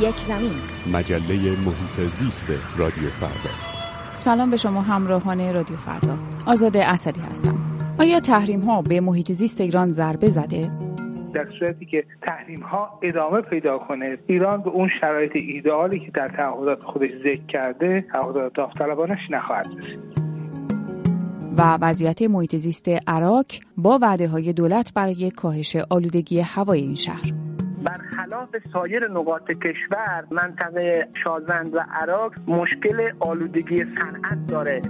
یک زمین. مجله محیط زیست رادیو فردا. سلام به شما همراهان رادیو فردا. آزاده اسدی هستم. آیا تحریم ها به محیط زیست ایران ضربه زده؟ در صورتی که تحریم ها ادامه پیدا کنه ایران به اون شرایط ایدئالی که در تعهدات خودش ذکر کرده تعهدات داوطلبانش نخواهد رسید. و وضعیت محیط زیست عراق با وعده های دولت برای کاهش آلودگی هوای این شهر. سایر نقاط کشور منطقه شازند و عراق مشکل آلودگی صنعت داره.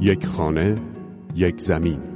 یک خانه یک زمین.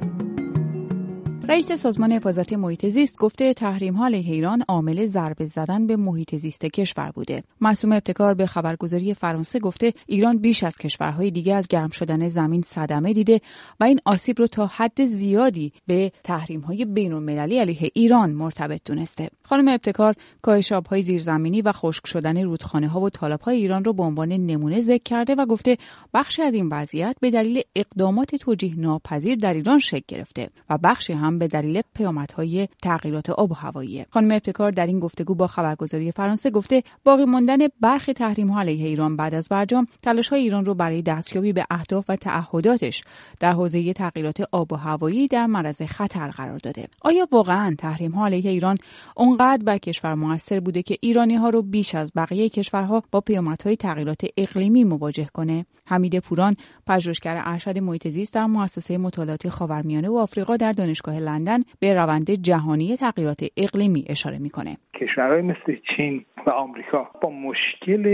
رئیس سازمان حفاظت محیط زیست گفته تحریم ها علیه ایران عامل ضربه زدن به محیط زیست کشور بوده. معصوم ابتکار به خبرگزاری فرانسه گفته ایران بیش از کشورهای دیگه از گرم شدن زمین صدمه دیده و این آسیب رو تا حد زیادی به تحریم های بین المللی علیه ایران مرتبط دونسته. خانم ابتکار کاهش آبهای زیرزمینی و خشک شدن رودخانه ها و تالاب های ایران رو به عنوان نمونه ذکر کرده و گفته بخشی از این وضعیت به دلیل اقدامات توجیه ناپذیر در ایران شکل گرفته و بخشی هم به دلیل پیامدهای تغییرات آب و هوایی. خانم ابتکار در این گفتگو با خبرگزاری فرانسه گفته باقی ماندن برخی تحریم ها علیه ایران بعد از برجام تلاش های ایران رو برای دستیابی به اهداف و تعهداتش در حوزه تغییرات آب و هوایی در معرض خطر قرار داده. آیا واقعا تحریم ها علیه ایران اونقدر بر کشور موثر بوده که ایرانی ها رو بیش از بقیه کشورها با پیامدهای تغییرات اقلیمی مواجه کنه؟ حمید پوران پژوهشگر ارشد محیط زیست در مؤسسه مطالعات خاورمیانه و آفریقا در دانشگاه لندن به روند جهانی تغییرات اقلیمی اشاره می‌کنه. کشورهای مثل چین و آمریکا با مشکل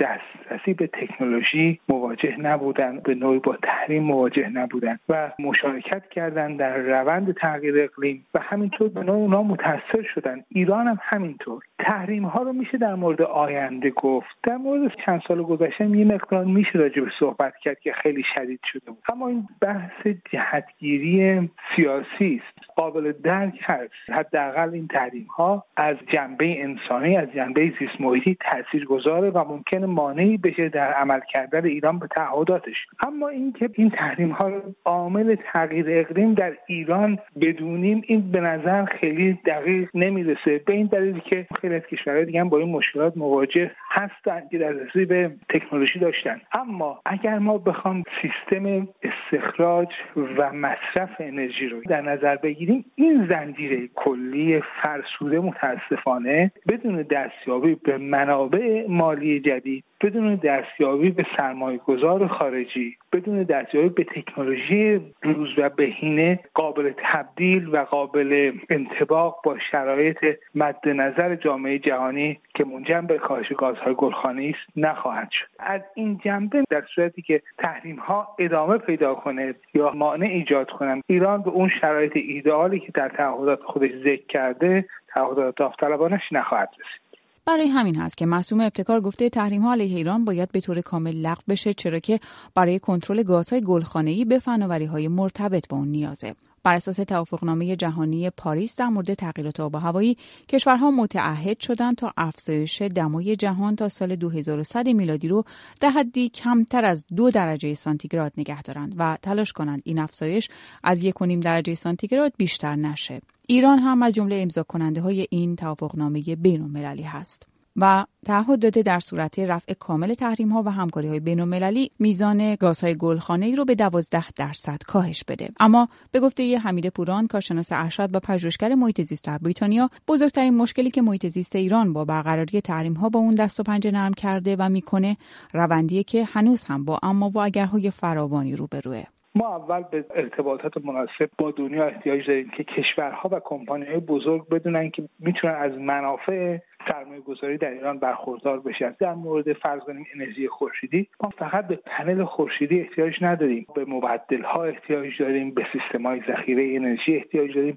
دسترسی به تکنولوژی مواجه نبودن به نوعی با تحریم مواجه نبودن و مشارکت کردن در روند تغییر اقلیم و همینطور به نوع اونا متاثر شدن. ایران هم همینطور. تحریم ها رو میشه در مورد آینده گفت. در مورد چند سال گذشته یه مقدار میشه راجع به صحبت کرد که خیلی شدید شده بود. اما این بحث جهتگیری سیاسی است. قابل درک هست. حداقل این تحریم ها از جنبه انسانی از جنبه زیست محیطی تاثیرگذاره و ممکن مانعی بشه در عمل کردن ایران به تعهداتش. اما اینکه این تحریم ها عامل تغییر اقلیم در ایران بدونیم این به نظر خیلی دقیق نمی‌رسه. به این دلیل که خیلی از کشورهای دیگه هم با این مشکلات مواجه هستند که دسترسی به تکنولوژی داشتن. اما اگر ما بخوام سیستم استخراج و مصرف انرژی رو در نظر بگیریم این زنجیره کلی فرسوده متاسفانه بدون دستیابی به منابع مالی جدید بدون دستیابی به سرمایه گذار خارجی بدون دستیابی به تکنولوژی روز و بهینه قابل تبدیل و قابل انتباق با شرایط مد نظر جامعه جهانی که منجر به کاهش گازهای گلخانه‌ای است نخواهد شد. از این جنبه در صورتی که تحریم ها ادامه پیدا کنه یا مانع ایجاد کنند ایران به اون شرایط ایدئالی که در تعهدات خودش ذکر کرده تعهدات داوطلبانش نخواهد رسید. برای همین هست که معصوم ابتکار گفته تحریم ها علیه ایران باید به طور کامل لغو بشه چرا که برای کنترل گازهای گلخانه‌ای به فناوری های مرتبط با اون نیازه. بر اساس توافقنامه جهانی پاریس در مورد تغییرات آب و هوایی کشورها متعهد شدند تا افزایش دمای جهان تا سال 2100 میلادی رو در حدی کمتر از دو درجه سانتیگراد نگه دارند و تلاش کنند این افزایش از یک درجه سانتیگراد بیشتر نشه. ایران هم از جمله امضا کننده های این توافقنامه بین المللی هست. و تعهد در صورت رفع کامل تحریم ها و همکاری های بین المللی میزان گازهای گلخانه ای رو به 12 درصد کاهش بده. اما به گفته حمید پوران کارشناس ارشد و پژوهشگر محیط زیست در بریتانیا بزرگترین مشکلی که محیط زیست ایران با برقراری تحریم ها با اون دست و پنجه نرم کرده و می‌کنه روندیه که هنوز هم با اما و اگرهای فراوانی روبروه. ما اول به ارتباطات مناسب با دنیا احتیاج داریم که کشورها و کمپانی های بزرگ بدونن که می‌تونن از منافع سرمایه گذاری در ایران برخوردار بشن. در مورد فرض کنیم انرژی خورشیدی ما فقط به پنل خورشیدی احتیاج نداریم. به مبدل ها احتیاج داریم به سیستم های ذخیره انرژی احتیاج داریم.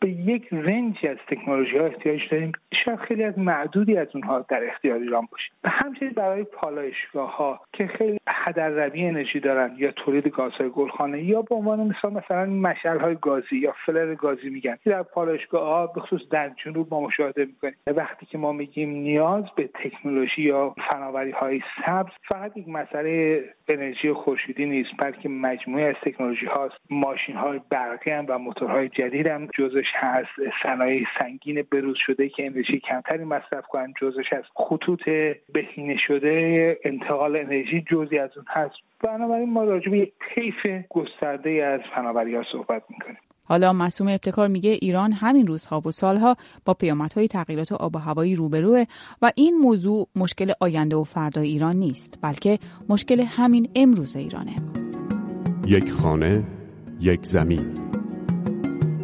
به یک رنجی از تکنولوژی ها احتیاج داریم. شاید خیلی از معدودی از اونها در اختیار ایران باشه همچنین برای پالایشگاه ها که خیلی روی انرژی دارن یا تولید گازهای گلخانه یا به عنوان مثال مثلا مشعل های گازی یا فلر گازی میگن. در پالایشگاه ها به خصوص در جنوب ما مشاهده می‌کنیم. وقتی که ما میگیم نیاز به تکنولوژی یا فناوری های سبز فقط یک مسئله انرژی خورشیدی نیست بلکه مجموعه از تکنولوژی هاست. ماشین های برقی هم و موتورهای جدید هم جزش هست. صنایع سنگین بروز شده که انرژی کمتری مصرف کنن. جزش هست خطوط بهینه شده انتقال انرژی جزی از اون هست. بنابراین ما راجع به یک طیف گسترده از فناوری ها صحبت می‌کنیم. حالا مسوم ابتکار میگه ایران همین روزها و سالها با پیامدهای تغییرات آب و هوایی روبروه و این موضوع مشکل آینده و فردای ایران نیست بلکه مشکل همین امروز ایرانه. یک خانه یک زمین.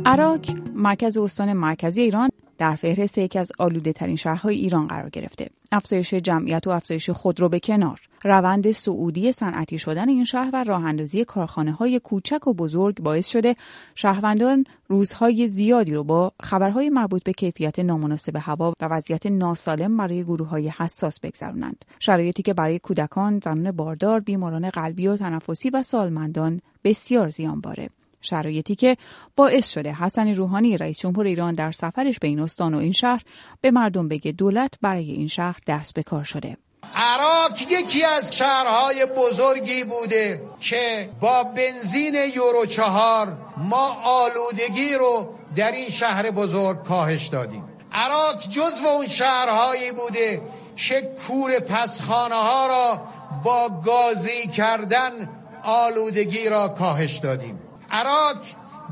عراق مرکز استان مرکزی ایران در فهرست یکی از آلوده ترین شهرهای ایران قرار گرفته. افزایش جمعیت و افزایش خودرو به کنار. روند سعودی صنعتی شدن این شهر و راه اندازی کارخانه های کوچک و بزرگ باعث شده شهروندان روزهای زیادی رو با خبرهای مربوط به کیفیت نامناسب هوا و وضعیت ناسالم برای گروه های حساس بگذرونند. شرایطی که برای کودکان، زنان باردار، بیماران قلبی و تنفسی و سالمندان بسیار زیان باره. شرایطی که باعث شده حسن روحانی رئیس جمهور ایران در سفرش به این استان و این شهر به مردم بگه دولت برای این شهر دست به کار شده. عراق یکی از شهرهای بزرگی بوده که با بنزین یورو چهار ما آلودگی رو در این شهر بزرگ کاهش دادیم. عراق جزو اون شهرهایی بوده که کور پسخانه ها را با گازی کردن آلودگی را کاهش دادیم. عراق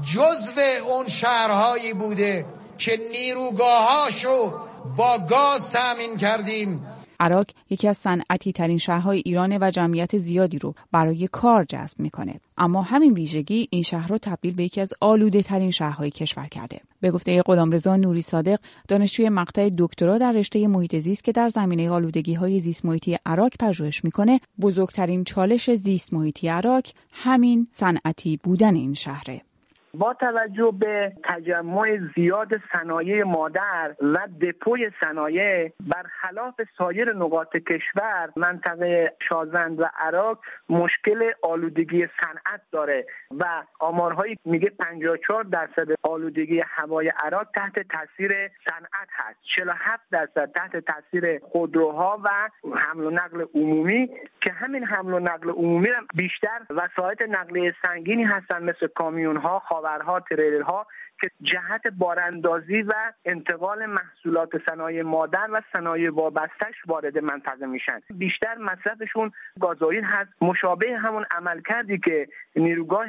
جزو اون شهرهایی بوده که نیروگاهاشو با گاز تأمین کردیم. عراق یکی از صنعتی ترین شهرهای ایرانه و جمعیت زیادی رو برای کار جذب می‌کنه. اما همین ویژگی این شهر رو تبدیل به یکی از آلوده ترین شهرهای کشور کرده. به گفته غلامرضا نوری صادق دانشجوی مقطع دکترا در رشته محیط زیست که در زمینه آلودگی های زیست محیطی عراق پژوهش می‌کنه بزرگترین چالش زیست محیطی عراق همین صنعتی بودن این شهره. با توجه به تجمع زیاد صنایع مادر و دپوی صنایع برخلاف سایر نقاط کشور منطقه شازند و عراق مشکل آلودگی صنعت داره و آمارهایی میگه 54 درصد آلودگی هوای عراق تحت تاثیر صنعت هست. 47 درصد تحت تاثیر خودروها و حمل و نقل عمومی که همین حمل و نقل عمومی بیشتر وسایط نقلیه سنگینی هستن مثل کامیون ها خاورها تریلرها که جهت باراندازی و انتقال محصولات صنایع مادر و صنایع وابستش وارد منطقه میشن. بیشتر مصرفشون گازوئیل هست. مشابه همون عملکردی که نیروگاه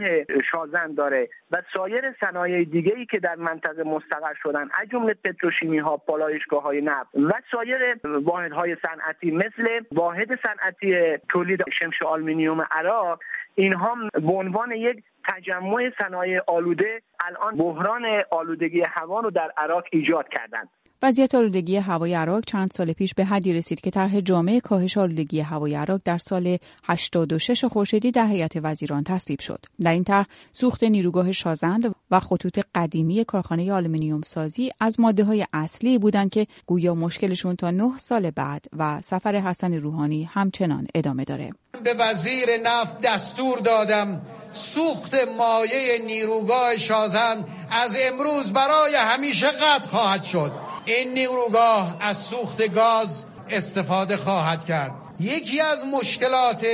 شازند داره و سایر صنایع دیگه ای که در منطقه مستقر شدن از جمله پتروشیمی ها پالایشگاه های نفت و سایر واحد های صنعتی مثل واحد صنعتی تولید شمش آلومینیوم اراک اینها به عنوان یک تجمع صنایع آلوده الان بحران آلودگی هوا رو در اراک ایجاد کردند وضعیت آلودگی هوای اراک چند سال پیش به حدی رسید که طرح جامع کاهش آلودگی هوای اراک در سال 86 خورشیدی در هیئت وزیران تصویب شد. در این طرح سوخت نیروگاه شازند و خطوط قدیمی کارخانه آلومینیوم سازی از ماده های اصلی بودند که گویا مشکلشون تا 9 سال بعد و سفر حسن روحانی همچنان ادامه داره. به وزیر نفت دستور دادم سوخت مایع نیروگاه شازند از امروز برای همیشه قطع خواهد شد این نیروگاه از سوخت گاز استفاده خواهد کرد. یکی از مشکلات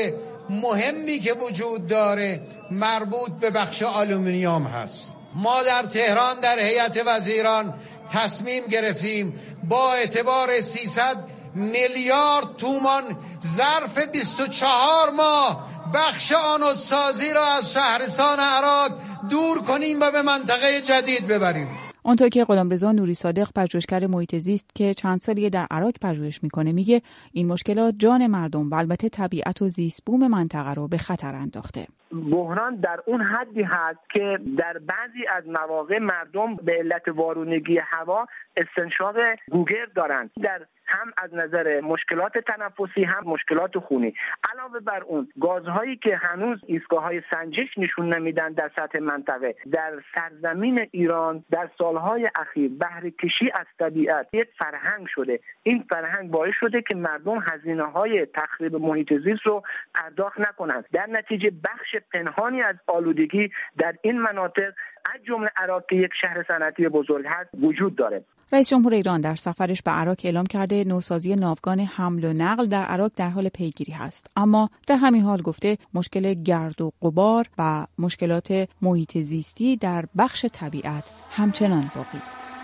مهمی که وجود داره مربوط به بخش آلومینیوم هست. ما در تهران در هیئت وزیران تصمیم گرفتیم با اعتبار 300 میلیارد تومان ظرف 24 ماه بخش آنودسازی را از شهرستان عراق دور کنیم و به منطقه جدید ببریم. آنطور که غلامرضا نوری صادق پژوهشگر محیط زیست که چند سالی در عراق پژوهش می‌کنه میگه این مشکلات جان مردم و البته طبیعت و زیست بوم منطقه رو به خطر انداخته. بحران در اون حدی هست که در بعضی از مواقع مردم به علت وارونگی هوا استنشاق گوگر دارند. در هم از نظر مشکلات تنفسی هم مشکلات خونی. علاوه بر اون گازهایی که هنوز ایستگاه های سنجش نشون نمیدن در سطح منطقه در سرزمین ایران در سالهای اخیر بهره کشی از طبیعت یک فرهنگ شده. این فرهنگ باعث شده که مردم هزینه های تخریب محیط زیست رو پرداخت نکنند. در نتیجه بخش پنهانی از آلودگی در این مناطق از جمله عراق که یک شهر صنعتی بزرگ هست وجود داره. رئیس جمهور ایران در سفرش به عراق اعلام کرده نوسازی ناوگان حمل و نقل در عراق در حال پیگیری هست. اما در همین حال گفته مشکل گرد و غبار و مشکلات محیط زیستی در بخش طبیعت همچنان باقی است.